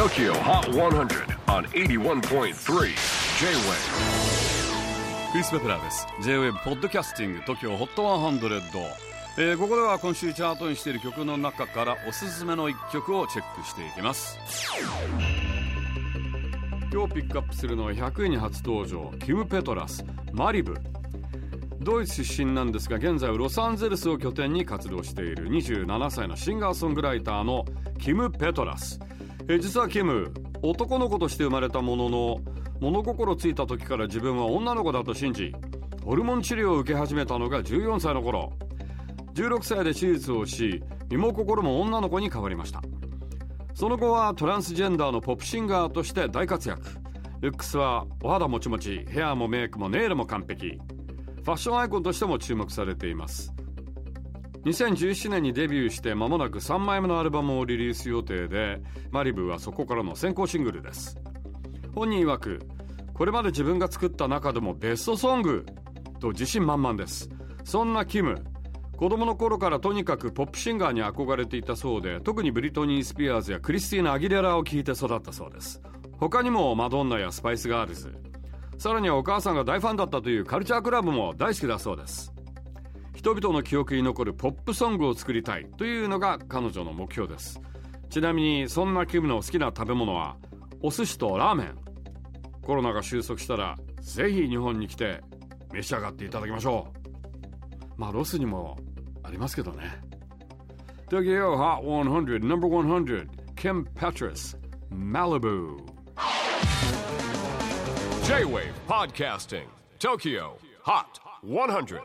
TOKYO HOT 100 on 81.3 J-WAVE. クリス・ベプラーです。J-WAVE ポッドキャスティング TOKYO HOT 100、えー、ここでは今週チャートにしている曲の中からおすすめの一曲をチェックしていきます。今日ピックアップするのは100位に初登場キム・ペトラスマリブドイツ出身なんですが現在はロサンゼルスを拠点に活動している27歳のシンガーソングライターのキム・ペトラスえ実はキム。男の子として生まれたものの物心ついた時から自分は女の子だと信じホルモン治療を受け始めたのが14歳の頃。16歳で手術をし身も心も女の子に変わりました。その後はトランスジェンダーのポップシンガーとして大活躍。ルックスはお肌もちもちヘアもメイクもネイルも完璧。ファッションアイコンとしても注目されています。2017年にデビューして間もなく3枚目のアルバムをリリース予定でマリブはそこからの先行シングルです。本人曰くこれまで自分が作った中でもベストソングと自信満々です。そんなキム子供の頃からとにかくポップシンガーに憧れていたそうで特にブリトニー・スピアーズやクリスティーナ・アギレラを聴いて育ったそうです。他にもマドンナやスパイス・ガールズ。さらにはお母さんが大ファンだったというカルチャークラブも大好きだそうです。人々の記憶に残るポップソングを作りたいというのが彼女の目標です。ちなみにそんなキムの好きな食べ物はお寿司とラーメン。コロナが収束したらぜひ日本に来て召し上がっていただきましょう。まあロスにもありますけどね。Tokyo Hot 100 Number 100 Kim Petras Malibu J-WAVE PODCASTING TOKYO HOT 100